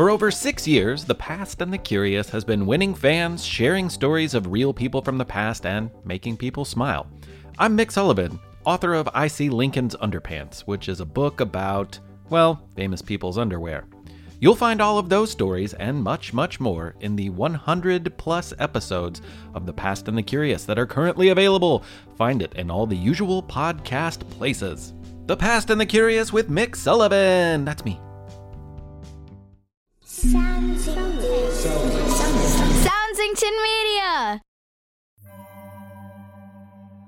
For over six years, The Past and the Curious has been winning fans, sharing stories of real people from the past, and making people smile. I'm Mick Sullivan, author of I See Lincoln's Underpants, which is a book about, well, famous people's underwear. You'll find all of those stories and much, much more in the 100 plus episodes of The Past and the Curious that are currently available. Find it in all the usual podcast places. The Past and the Curious with Mick Sullivan. That's me. Soundsington Media.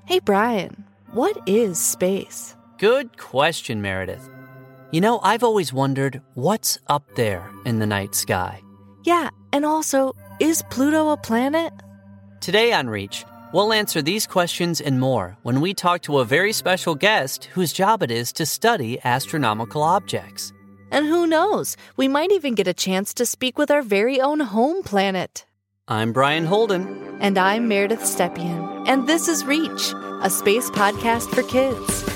Hey, Brian, what is space? Good question, Meredith. You know, I've always wondered what's up there in the night sky. Yeah, and also, is Pluto a planet? Today on Reach, we'll answer these questions and more when we talk to a very special guest whose job it is to study astronomical objects. And who knows, we might even get a chance to speak with our very own home planet. I'm Brian Holden. And I'm Meredith Stepien. And this is Reach, a space podcast for kids.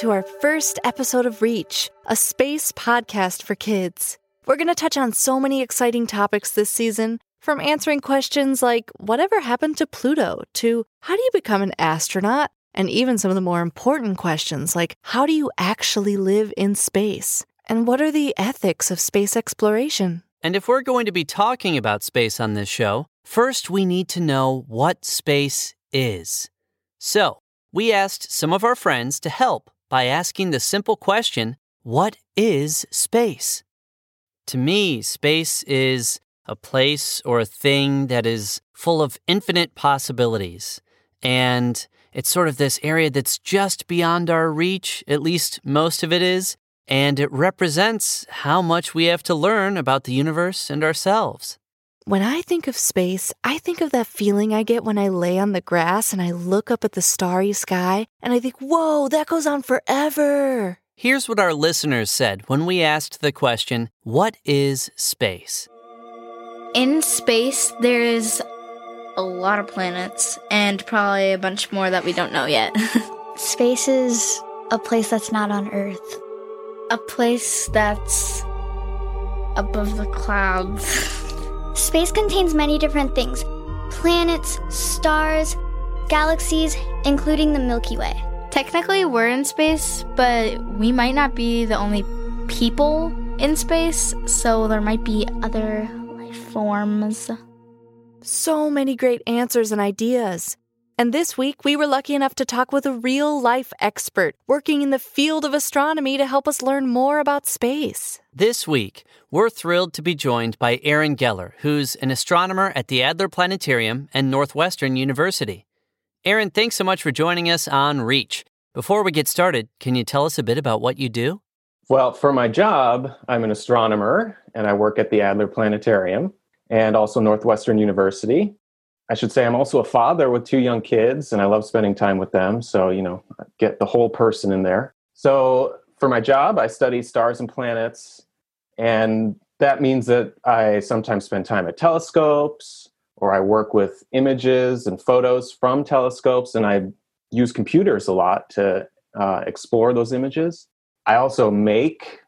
To our first episode of Reach, a space podcast for kids. We're going to touch on so many exciting topics this season, from answering questions like whatever happened to Pluto to how do you become an astronaut, and even some of the more important questions like how do you actually live in space, and what are the ethics of space exploration. And if we're going to be talking about space on this show, first we need to know what space is. So, we asked some of our friends to help by asking the simple question What is space? To me, space is a place or a thing that is full of infinite possibilities. And it's sort of this area that's just beyond our reach, at least most of it is. And it represents how much we have to learn about the universe and ourselves. When I think of space, I think of that feeling I get when I lay on the grass and I look up at the starry sky and I think, whoa, that goes on forever. Here's what our listeners said when we asked the question, What is space? In space, there is a lot of planets and probably a bunch more that we don't know yet. Space is a place that's not on Earth. a place that's above the clouds. Space contains many different things planets, stars, galaxies, including the Milky Way. Technically, we're in space, but we might not be the only people in space, so there might be other life forms. So many great answers and ideas. And this week, we were lucky enough to talk with a real life expert working in the field of astronomy to help us learn more about space. This week, we're thrilled to be joined by Aaron Geller, who's an astronomer at the Adler Planetarium and Northwestern University. Aaron, thanks so much for joining us on Reach. Before we get started, can you tell us a bit about what you do? Well, for my job, I'm an astronomer and I work at the Adler Planetarium and also Northwestern University. I should say I'm also a father with two young kids and I love spending time with them. So, you know, get the whole person in there. So, for my job, I study stars and planets. And that means that I sometimes spend time at telescopes or I work with images and photos from telescopes and I use computers a lot to uh, explore those images. I also make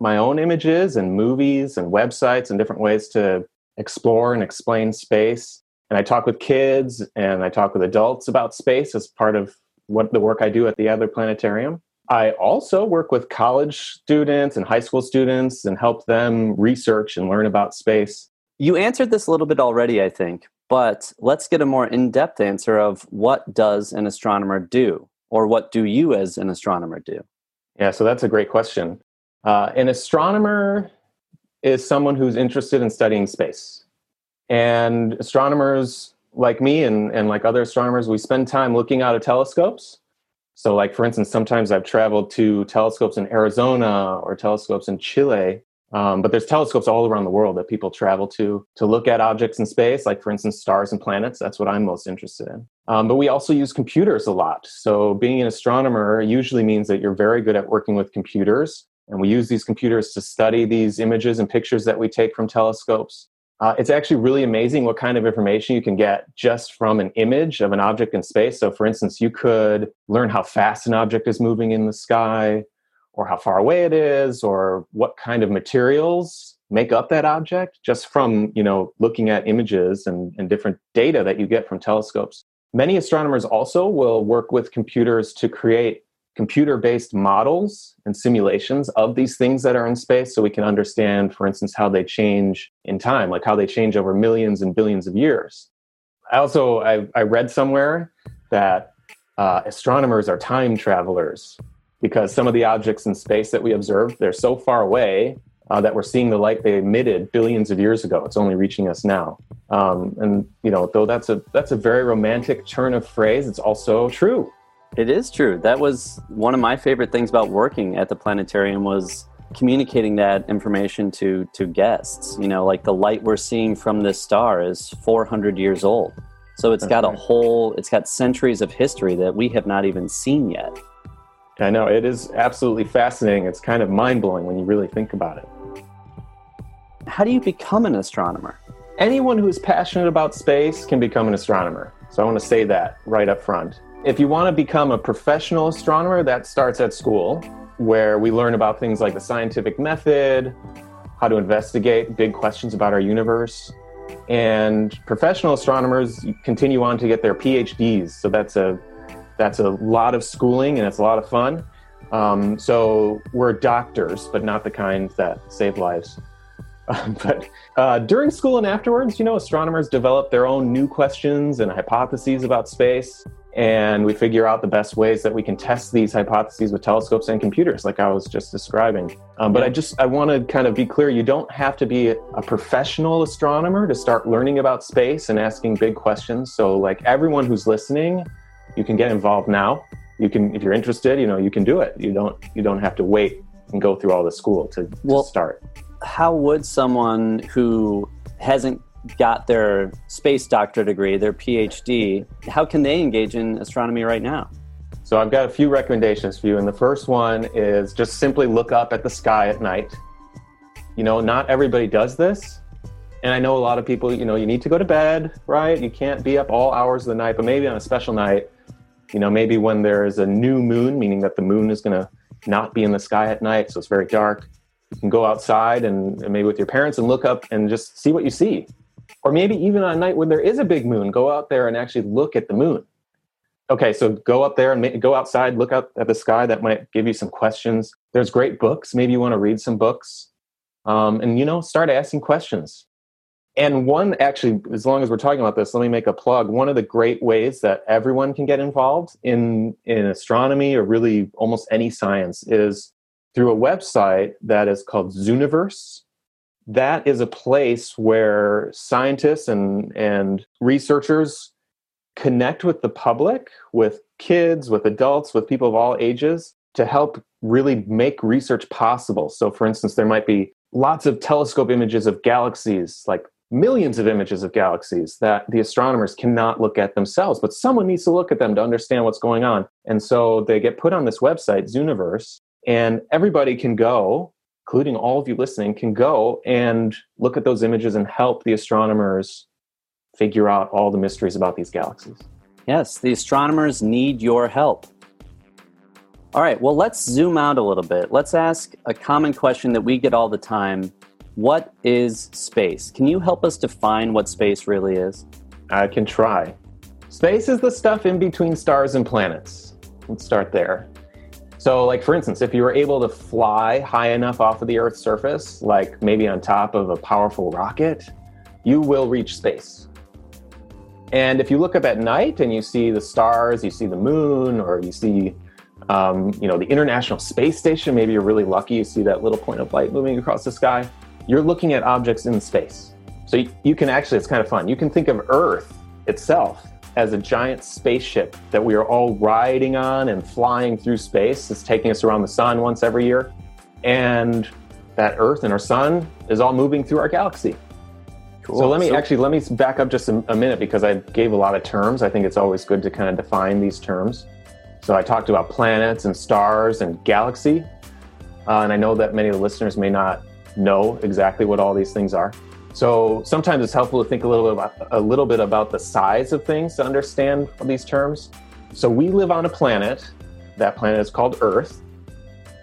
my own images and movies and websites and different ways to explore and explain space. And I talk with kids and I talk with adults about space as part of what the work I do at the Adler Planetarium. I also work with college students and high school students and help them research and learn about space. You answered this a little bit already, I think, but let's get a more in-depth answer of what does an astronomer do, or what do you as an astronomer do? Yeah, so that's a great question. Uh, an astronomer is someone who's interested in studying space. And astronomers like me and, and like other astronomers, we spend time looking out of telescopes. So, like for instance, sometimes I've traveled to telescopes in Arizona or telescopes in Chile. Um, but there's telescopes all around the world that people travel to to look at objects in space, like for instance, stars and planets. That's what I'm most interested in. Um, but we also use computers a lot. So being an astronomer usually means that you're very good at working with computers and we use these computers to study these images and pictures that we take from telescopes. Uh, it's actually really amazing what kind of information you can get just from an image of an object in space. So, for instance, you could learn how fast an object is moving in the sky, or how far away it is, or what kind of materials make up that object just from you know looking at images and, and different data that you get from telescopes. Many astronomers also will work with computers to create computer based models and simulations of these things that are in space so we can understand, for instance, how they change in time, like how they change over millions and billions of years. I also I, I read somewhere that uh, astronomers are time travelers because some of the objects in space that we observe they're so far away uh, that we're seeing the light they emitted billions of years ago. It's only reaching us now. Um, and you know, though that's a that's a very romantic turn of phrase, it's also true. It is true. That was one of my favorite things about working at the planetarium was communicating that information to to guests. You know, like the light we're seeing from this star is 400 years old. So it's got a whole it's got centuries of history that we have not even seen yet. I know it is absolutely fascinating. It's kind of mind-blowing when you really think about it. How do you become an astronomer? Anyone who is passionate about space can become an astronomer. So I want to say that right up front. If you want to become a professional astronomer, that starts at school, where we learn about things like the scientific method, how to investigate big questions about our universe. And professional astronomers continue on to get their PhDs. So that's a that's a lot of schooling and it's a lot of fun. Um, so we're doctors, but not the kind that save lives. but uh, during school and afterwards, you know, astronomers develop their own new questions and hypotheses about space. And we figure out the best ways that we can test these hypotheses with telescopes and computers, like I was just describing. Um, but I just I want to kind of be clear: you don't have to be a professional astronomer to start learning about space and asking big questions. So, like everyone who's listening, you can get involved now. You can, if you're interested, you know, you can do it. You don't you don't have to wait and go through all the school to, to Well- start. How would someone who hasn't got their space doctorate degree, their PhD, how can they engage in astronomy right now? So I've got a few recommendations for you. And the first one is just simply look up at the sky at night. You know, not everybody does this. And I know a lot of people, you know, you need to go to bed, right? You can't be up all hours of the night, but maybe on a special night, you know, maybe when there's a new moon, meaning that the moon is going to not be in the sky at night, so it's very dark. You can go outside and, and maybe with your parents and look up and just see what you see. Or maybe even on a night when there is a big moon, go out there and actually look at the moon. Okay, so go up there and ma- go outside, look out at the sky. That might give you some questions. There's great books. Maybe you want to read some books, um, and you know, start asking questions. And one, actually, as long as we're talking about this, let me make a plug. One of the great ways that everyone can get involved in in astronomy or really almost any science is through a website that is called Zooniverse. That is a place where scientists and and researchers connect with the public, with kids, with adults, with people of all ages to help really make research possible. So, for instance, there might be lots of telescope images of galaxies, like millions of images of galaxies that the astronomers cannot look at themselves, but someone needs to look at them to understand what's going on. And so they get put on this website, Zooniverse, and everybody can go, including all of you listening, can go and look at those images and help the astronomers figure out all the mysteries about these galaxies. Yes, the astronomers need your help. All right, well, let's zoom out a little bit. Let's ask a common question that we get all the time What is space? Can you help us define what space really is? I can try. Space is the stuff in between stars and planets. Let's start there. So, like for instance, if you were able to fly high enough off of the Earth's surface, like maybe on top of a powerful rocket, you will reach space. And if you look up at night and you see the stars, you see the moon, or you see, um, you know, the International Space Station, maybe you're really lucky, you see that little point of light moving across the sky. You're looking at objects in space. So you, you can actually, it's kind of fun. You can think of Earth itself as a giant spaceship that we are all riding on and flying through space. It's taking us around the sun once every year. And that Earth and our sun is all moving through our galaxy. So let me So- actually let me back up just a, a minute because I gave a lot of terms. I think it's always good to kind of define these terms. So I talked about planets and stars and galaxy. uh, and I know that many of the listeners may not know exactly what all these things are. So sometimes it's helpful to think a little bit about a little bit about the size of things to understand these terms. So we live on a planet. That planet is called Earth,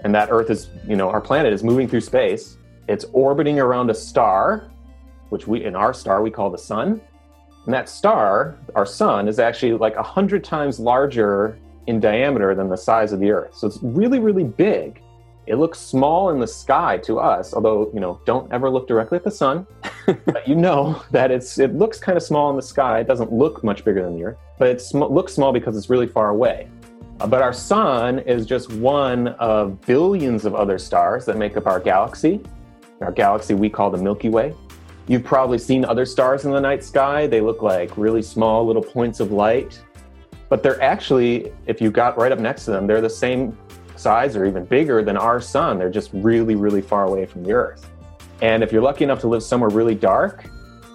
and that Earth is, you know, our planet is moving through space. It's orbiting around a star, which we in our star we call the sun. And that star, our sun, is actually like a hundred times larger in diameter than the size of the Earth. So it's really, really big. It looks small in the sky to us, although you know, don't ever look directly at the sun. but you know that it's it looks kind of small in the sky. It doesn't look much bigger than the Earth, but it sm- looks small because it's really far away. Uh, but our sun is just one of billions of other stars that make up our galaxy. Our galaxy we call the Milky Way. You've probably seen other stars in the night sky. They look like really small little points of light, but they're actually, if you got right up next to them, they're the same size or even bigger than our sun. They're just really, really far away from the Earth. And if you're lucky enough to live somewhere really dark,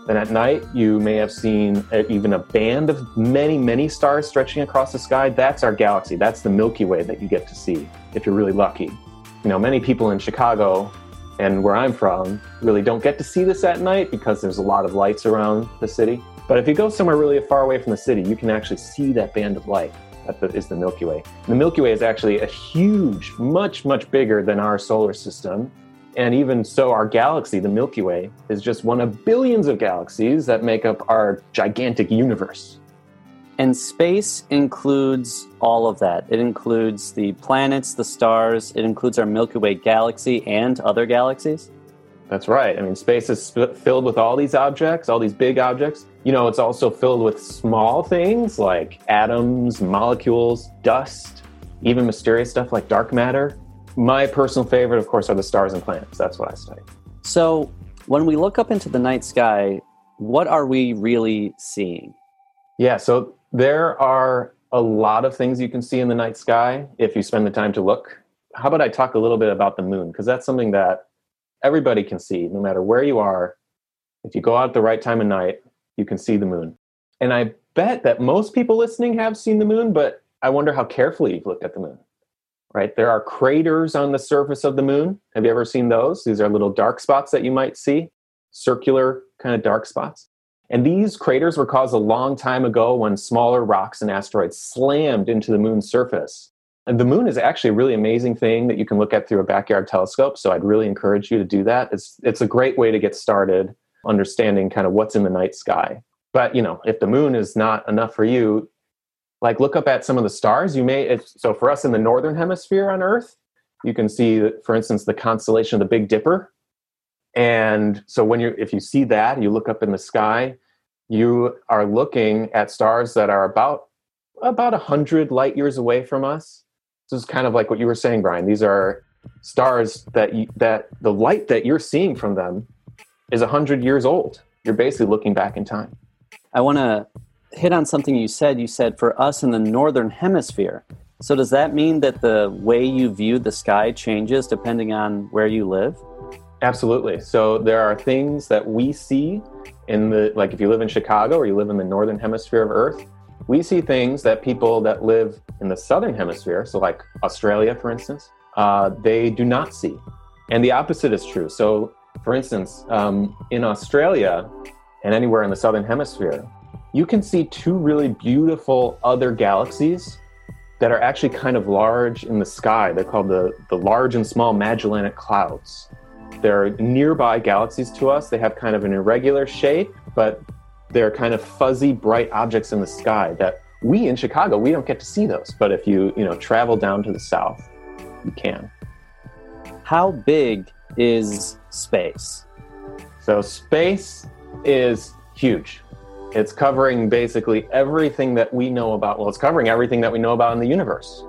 then at night you may have seen even a band of many, many stars stretching across the sky. That's our galaxy. That's the Milky Way that you get to see if you're really lucky. You know, many people in Chicago and where I'm from really don't get to see this at night because there's a lot of lights around the city. But if you go somewhere really far away from the city, you can actually see that band of light that is the Milky Way. The Milky Way is actually a huge, much, much bigger than our solar system. And even so, our galaxy, the Milky Way, is just one of billions of galaxies that make up our gigantic universe. And space includes all of that. It includes the planets, the stars, it includes our Milky Way galaxy and other galaxies. That's right. I mean, space is sp- filled with all these objects, all these big objects. You know, it's also filled with small things like atoms, molecules, dust, even mysterious stuff like dark matter. My personal favorite, of course, are the stars and planets. That's what I study. So, when we look up into the night sky, what are we really seeing? Yeah, so there are a lot of things you can see in the night sky if you spend the time to look. How about I talk a little bit about the moon? Because that's something that everybody can see, no matter where you are. If you go out at the right time of night, you can see the moon. And I bet that most people listening have seen the moon, but I wonder how carefully you've looked at the moon. Right? There are craters on the surface of the moon. Have you ever seen those? These are little dark spots that you might see, circular kind of dark spots. And these craters were caused a long time ago when smaller rocks and asteroids slammed into the moon's surface and the moon is actually a really amazing thing that you can look at through a backyard telescope. So I'd really encourage you to do that. It's it's a great way to get started understanding kind of what's in the night sky. But you know, if the moon is not enough for you, like look up at some of the stars. You may so for us in the northern hemisphere on Earth, you can see, for instance, the constellation of the Big Dipper. And so when you if you see that, you look up in the sky, you are looking at stars that are about about a 100 light years away from us this is kind of like what you were saying, Brian. These are stars that you, that the light that you're seeing from them is 100 years old. You're basically looking back in time. I want to hit on something you said. You said for us in the northern hemisphere. So does that mean that the way you view the sky changes depending on where you live? Absolutely. So there are things that we see in the like if you live in Chicago or you live in the northern hemisphere of Earth, we see things that people that live in the southern hemisphere, so like Australia, for instance, uh, they do not see. And the opposite is true. So, for instance, um, in Australia and anywhere in the southern hemisphere, you can see two really beautiful other galaxies that are actually kind of large in the sky. They're called the, the Large and Small Magellanic Clouds. They're nearby galaxies to us. They have kind of an irregular shape, but they're kind of fuzzy, bright objects in the sky that we in Chicago, we don't get to see those. But if you, you know, travel down to the south, you can. How big is space? So space is huge. It's covering basically everything that we know about. Well, it's covering everything that we know about in the universe.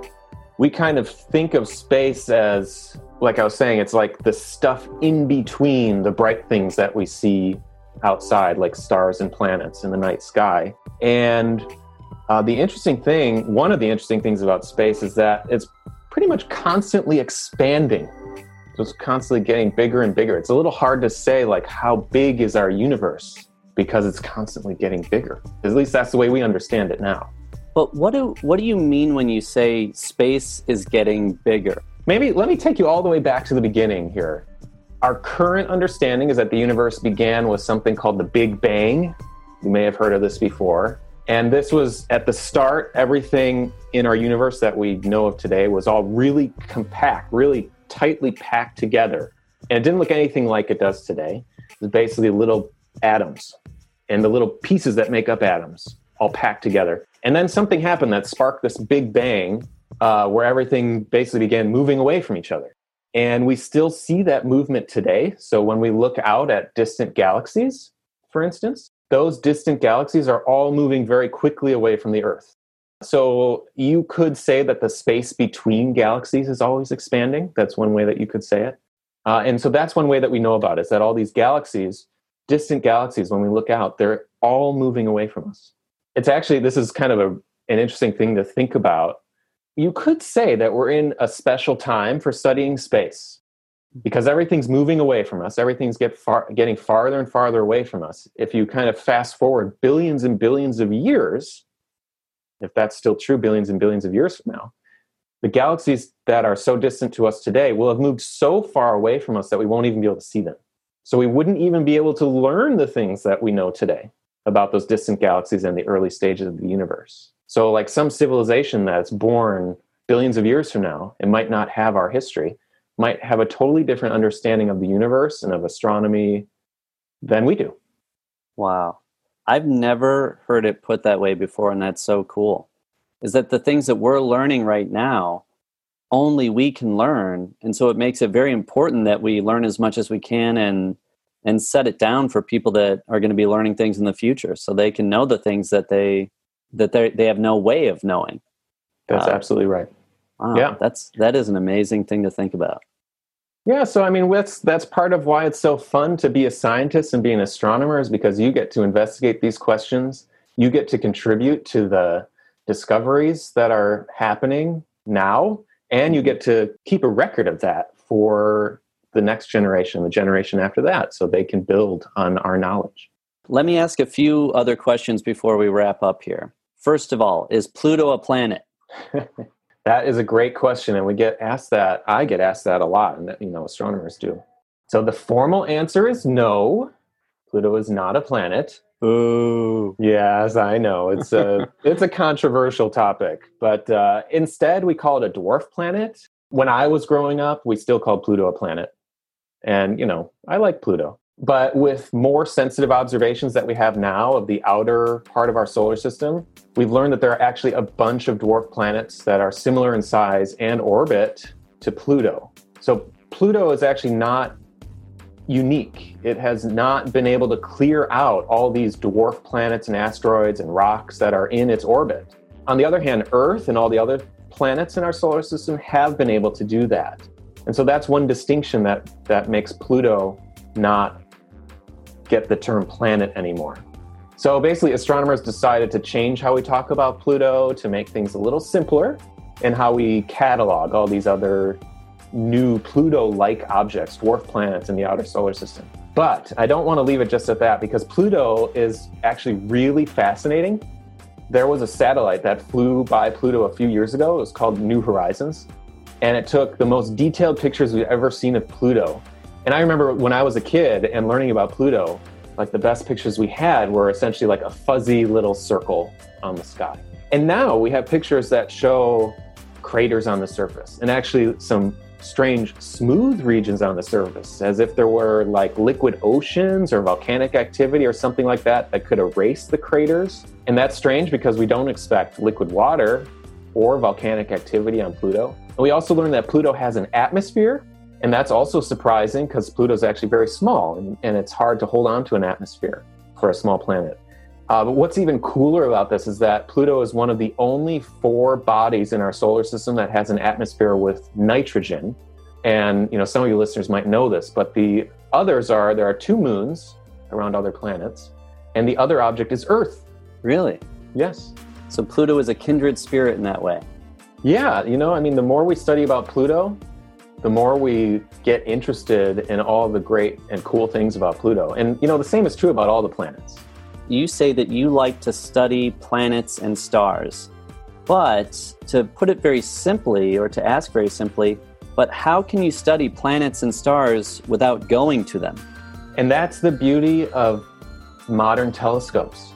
We kind of think of space as, like I was saying, it's like the stuff in between the bright things that we see outside, like stars and planets in the night sky. And uh, the interesting thing, one of the interesting things about space is that it's pretty much constantly expanding. So it's constantly getting bigger and bigger. It's a little hard to say, like, how big is our universe because it's constantly getting bigger. At least that's the way we understand it now. But what do what do you mean when you say space is getting bigger? maybe let me take you all the way back to the beginning here. Our current understanding is that the universe began with something called the Big Bang. You may have heard of this before. And this was at the start, everything in our universe that we know of today was all really compact, really tightly packed together. And it didn't look anything like it does today. It was basically little atoms and the little pieces that make up atoms all packed together. And then something happened that sparked this big bang uh, where everything basically began moving away from each other. And we still see that movement today. So when we look out at distant galaxies, for instance, those distant galaxies are all moving very quickly away from the Earth. So you could say that the space between galaxies is always expanding. That's one way that you could say it. Uh, and so that's one way that we know about it, is that all these galaxies, distant galaxies, when we look out, they're all moving away from us. It's actually, this is kind of a, an interesting thing to think about. You could say that we're in a special time for studying space because everything's moving away from us. Everything's get far, getting farther and farther away from us. If you kind of fast forward billions and billions of years, if that's still true, billions and billions of years from now, the galaxies that are so distant to us today will have moved so far away from us that we won't even be able to see them. So we wouldn't even be able to learn the things that we know today about those distant galaxies and the early stages of the universe. So, like some civilization that's born billions of years from now, it might not have our history, might have a totally different understanding of the universe and of astronomy than we do. Wow. I've never heard it put that way before, and that's so cool. Is that the things that we're learning right now, only we can learn. And so it makes it very important that we learn as much as we can and and set it down for people that are going to be learning things in the future so they can know the things that they that they they have no way of knowing. That's uh, absolutely right. Wow, yeah, that's that is an amazing thing to think about. Yeah, so I mean, that's that's part of why it's so fun to be a scientist and be an astronomer is because you get to investigate these questions. You get to contribute to the discoveries that are happening now, and you get to keep a record of that for the next generation, the generation after that, so they can build on our knowledge. Let me ask a few other questions before we wrap up here. First of all, is Pluto a planet? That is a great question, and we get asked that. I get asked that a lot, and you know, astronomers do. So the formal answer is no. Pluto is not a planet. Ooh. Yes, I know. It's a it's a controversial topic, but uh, instead we call it a dwarf planet. When I was growing up, we still called Pluto a planet, and you know, I like Pluto. But with more sensitive observations that we have now of the outer part of our solar system, we've learned that there are actually a bunch of dwarf planets that are similar in size and orbit to Pluto. So Pluto is actually not unique. It has not been able to clear out all these dwarf planets and asteroids and rocks that are in its orbit. On the other hand, Earth and all the other planets in our solar system have been able to do that. And so that's one distinction that, that makes Pluto not get the term planet anymore. So basically, astronomers decided to change how we talk about Pluto to make things a little simpler and how we catalog all these other new Pluto like objects, dwarf planets in the outer solar system. But I don't want to leave it just at that because Pluto is actually really fascinating. There was a satellite that flew by Pluto a few years ago. It was called New Horizons. And it took the most detailed pictures we've ever seen of Pluto and I remember when I was a kid and learning about Pluto, like the best pictures we had were essentially like a fuzzy little circle on the sky. And now we have pictures that show craters on the surface and actually some strange smooth regions on the surface, as if there were like liquid oceans or volcanic activity or something like that that could erase the craters. And that's strange because we don't expect liquid water or volcanic activity on Pluto. And we also learned that Pluto has an atmosphere and that's also surprising because Pluto is actually very small and, and, it's hard to hold on to an atmosphere for a small planet. Uh, but what's even cooler about this is that Pluto is one of the only four bodies in our solar system that has an atmosphere with nitrogen. And you know, some of you listeners might know this, but the others are there are two moons around other planets, and the other object is Earth. Really? Yes. So Pluto is a kindred spirit in that way. Yeah, you know, I mean, the more we study about Pluto, the more we get interested in all the great and cool things about Pluto. And you know, the same is true about all the planets. You say that you like to study planets and stars. But to put it very simply, or to ask very simply, But how can you study planets and stars without going to them? And that's the beauty of modern telescopes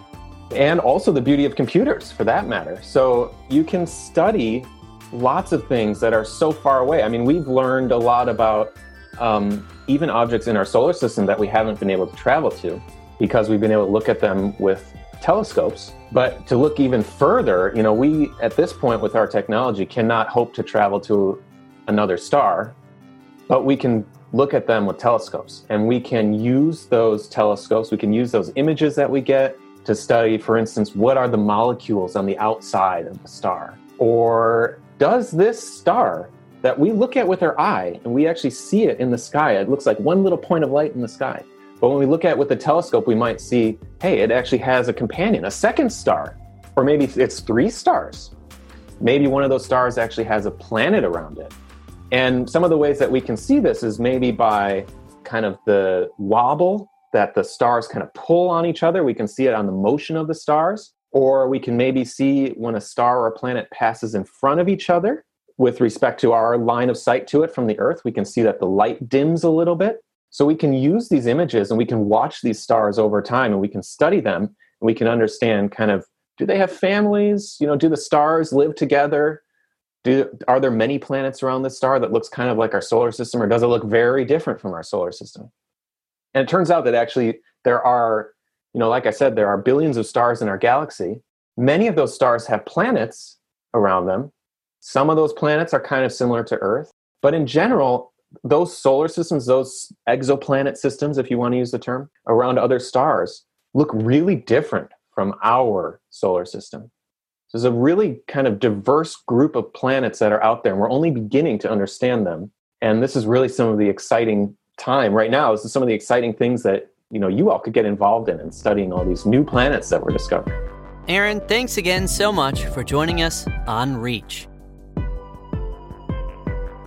and also the beauty of computers for that matter. So you can study lots of things that are so far away. I mean, we've learned a lot about um, even objects in our solar system that we haven't been able to travel to because we've been able to look at them with telescopes. But to look even further, you know, we at this point with our technology cannot hope to travel to another star, but we can look at them with telescopes and we can use those telescopes, we can use those images that we get to study, for instance, what are the molecules on the outside of the star? Or does this star that we look at with our eye and we actually see it in the sky, it looks like one little point of light in the sky. But when we look at it with the telescope, we might see, hey, it actually has a companion, a second star, or maybe it's three stars. Maybe one of those stars actually has a planet around it. And some of the ways that we can see this is maybe by kind of the wobble that the stars kind of pull on each other. We can see it on the motion of the stars. Or we can maybe see when a star or a planet passes in front of each other with respect to our line of sight to it from the Earth. We can see that the light dims a little bit. So we can use these images and we can watch these stars over time and we can study them and we can understand kind of do they have families? You know, do the stars live together? Do, are there many planets around the star that looks kind of like our solar system or does it look very different from our solar system? And it turns out that actually there are, you know, like I said, there are billions of stars in our galaxy. Many of those stars have planets around them. Some of those planets are kind of similar to Earth. But in general, those solar systems, those exoplanet systems, if you want to use the term, around other stars look really different from our solar system. So there's a really kind of diverse group of planets that are out there, and we're only beginning to understand them. And this is really some of the exciting time right now. This is some of the exciting things that you know you all could get involved in and studying all these new planets that we're discovering. Aaron, thanks again so much for joining us on Reach.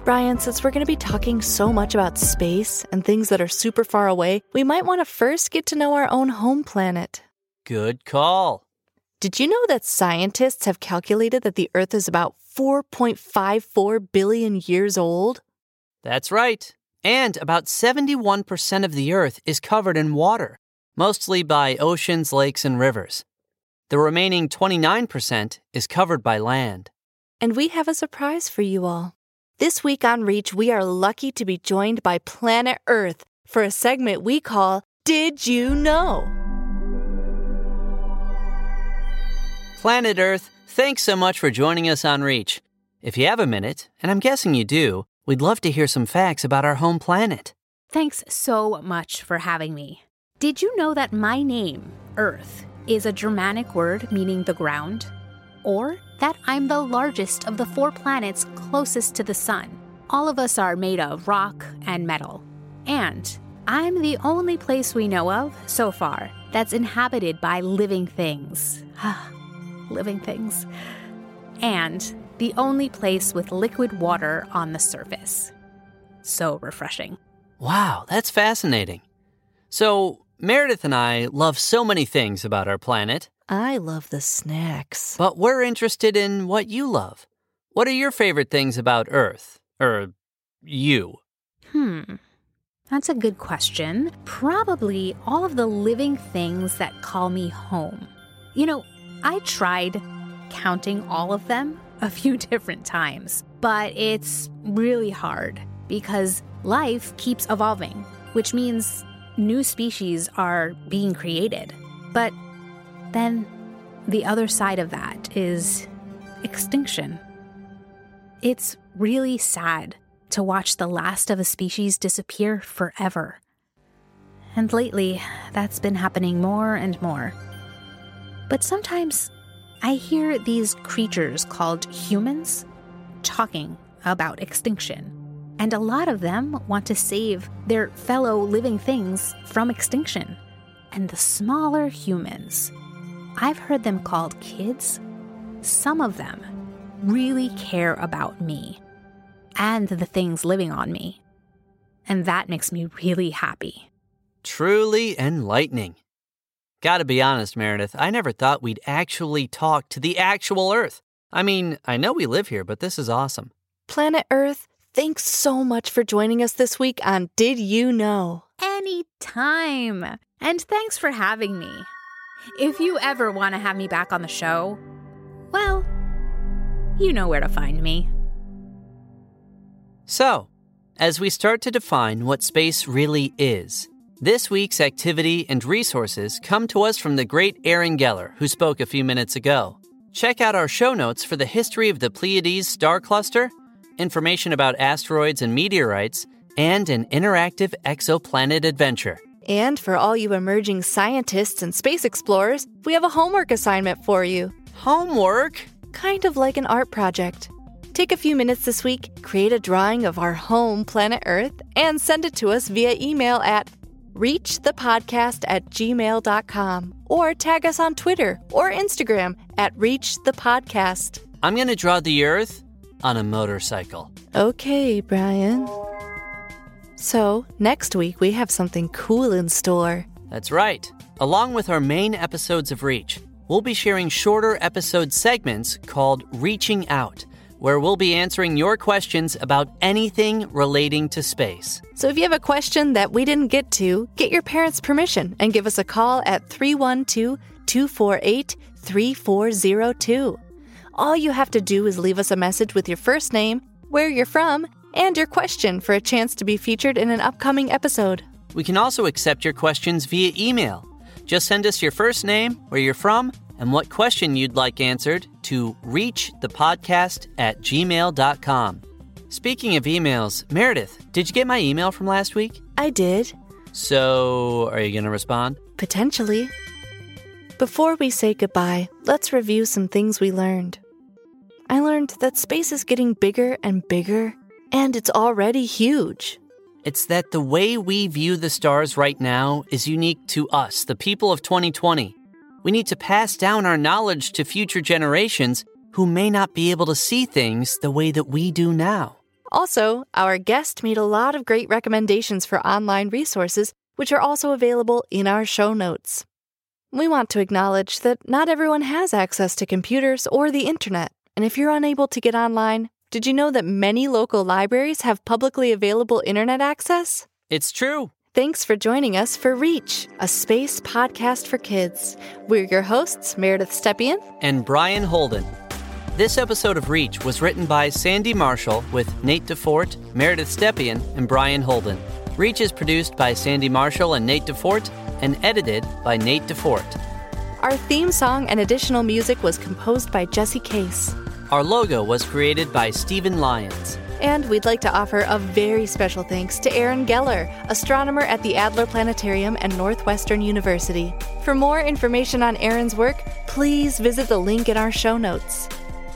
Brian, since we're going to be talking so much about space and things that are super far away, we might want to first get to know our own home planet. Good call. Did you know that scientists have calculated that the Earth is about 4.54 billion years old? That's right. And about 71% of the Earth is covered in water, mostly by oceans, lakes, and rivers. The remaining 29% is covered by land. And we have a surprise for you all. This week on Reach, we are lucky to be joined by Planet Earth for a segment we call Did You Know? Planet Earth, thanks so much for joining us on Reach. If you have a minute, and I'm guessing you do, we'd love to hear some facts about our home planet. Thanks so much for having me. Did you know that my name, Earth, is a Germanic word meaning the ground? Or that I'm the largest of the four planets closest to the Sun? All of us are made of rock and metal. And I'm the only place we know of, so far, that's inhabited by living things. living things. And the only place with liquid water on the surface. So refreshing. Wow, that's fascinating. So, Meredith and I love so many things about our planet, I love the snacks. but we're interested in what you love. What are your favorite things about Earth? Or you? Hmm. That's a good question. Probably all of the living things that call me home. You know, I tried counting all of them a few different times, but it's really hard because life keeps evolving, which means new species are being created. But then the other side of that is extinction. It's really sad to watch the last of a species disappear forever. And lately, that's been happening more and more. But sometimes I hear these creatures called humans talking about extinction. And a lot of them want to save their fellow living things from extinction. And the smaller humans, I've heard them called kids, some of them really care about me and the things living on me. And that makes me really happy. Truly enlightening. Gotta be honest, Meredith, I never thought we'd actually talk to the actual Earth. I mean, I know we live here, but this is awesome. Planet Earth, thanks so much for joining us this week on Did You Know? Anytime. And thanks for having me. If you ever want to have me back on the show, well, you know where to find me. So, as we start to define what space really is, this week's activity and resources come to us from the great Aaron Geller, who spoke a few minutes ago. Check out our show notes for the history of the Pleiades star cluster, information about asteroids and meteorites, and an interactive exoplanet adventure. And for all you emerging scientists and space explorers, we have a homework assignment for you. Homework? Kind of like an art project. Take a few minutes this week, create a drawing of our home, planet Earth, and send it to us via email at reachthepodcast at gmail.com or tag us on Twitter or Instagram at reachthepodcast. I'm going to draw the Earth on a motorcycle. Okay, Brian. So, next week we have something cool in store. That's right. Along with our main episodes of Reach, we'll be sharing shorter episode segments called Reaching Out, where we'll be answering your questions about anything relating to space. So, if you have a question that we didn't get to, get your parents' permission and give us a call at 312 248 3402. All you have to do is leave us a message with your first name, where you're from, and your question for a chance to be featured in an upcoming episode. We can also accept your questions via email. Just send us your first name, where you're from, and what question you'd like answered to reachthepodcast at gmail.com. Speaking of emails, Meredith, did you get my email from last week? I did. So, are you going to respond? Potentially. Before we say goodbye, let's review some things we learned. I learned that space is getting bigger and bigger, and it's already huge. It's that the way we view the stars right now is unique to us, the people of 2020. We need to pass down our knowledge to future generations who may not be able to see things the way that we do now. Also, our guest made a lot of great recommendations for online resources, which are also available in our show notes. We want to acknowledge that not everyone has access to computers or the internet, and if you're unable to get online, did you know that many local libraries have publicly available internet access? It's true. Thanks for joining us for Reach, a space podcast for kids. We're your hosts, Meredith Stepien and Brian Holden. This episode of Reach was written by Sandy Marshall with Nate DuFort, Meredith Stepien, and Brian Holden. Reach is produced by Sandy Marshall and Nate DuFort and edited by Nate DuFort. Our theme song and additional music was composed by Jesse Case. Our logo was created by Steven Lyons. And we'd like to offer a very special thanks to Aaron Geller, astronomer at the Adler Planetarium and Northwestern University. For more information on Aaron's work, please visit the link in our show notes.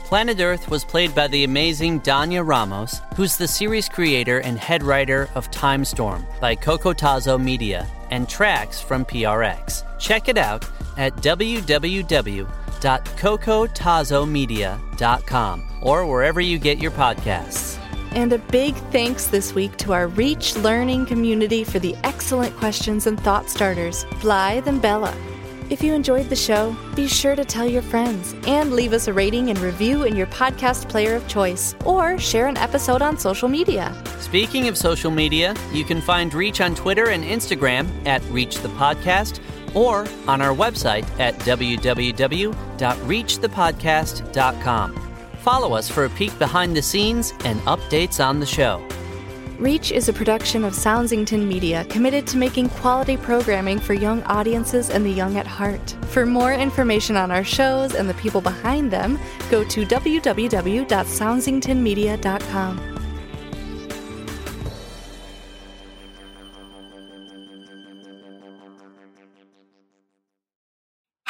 Planet Earth was played by the amazing Dania Ramos, who's the series creator and head writer of Timestorm by Cocotazo Media and TRAX from PRX. Check it out at www.cocotazomedia.com or wherever you get your podcasts. And a big thanks this week to our Reach Learning community for the excellent questions and thought starters, Blythe and Bella. If you enjoyed the show, be sure to tell your friends and leave us a rating and review in your podcast player of choice or share an episode on social media. Speaking of social media, you can find Reach on Twitter and Instagram at Reach the Podcast or on our website at www.reachthepodcast.com. Follow us for a peek behind the scenes and updates on the show. Reach is a production of Soundsington Media committed to making quality programming for young audiences and the young at heart. For more information on our shows and the people behind them, go to www.soundsingtonmedia.com.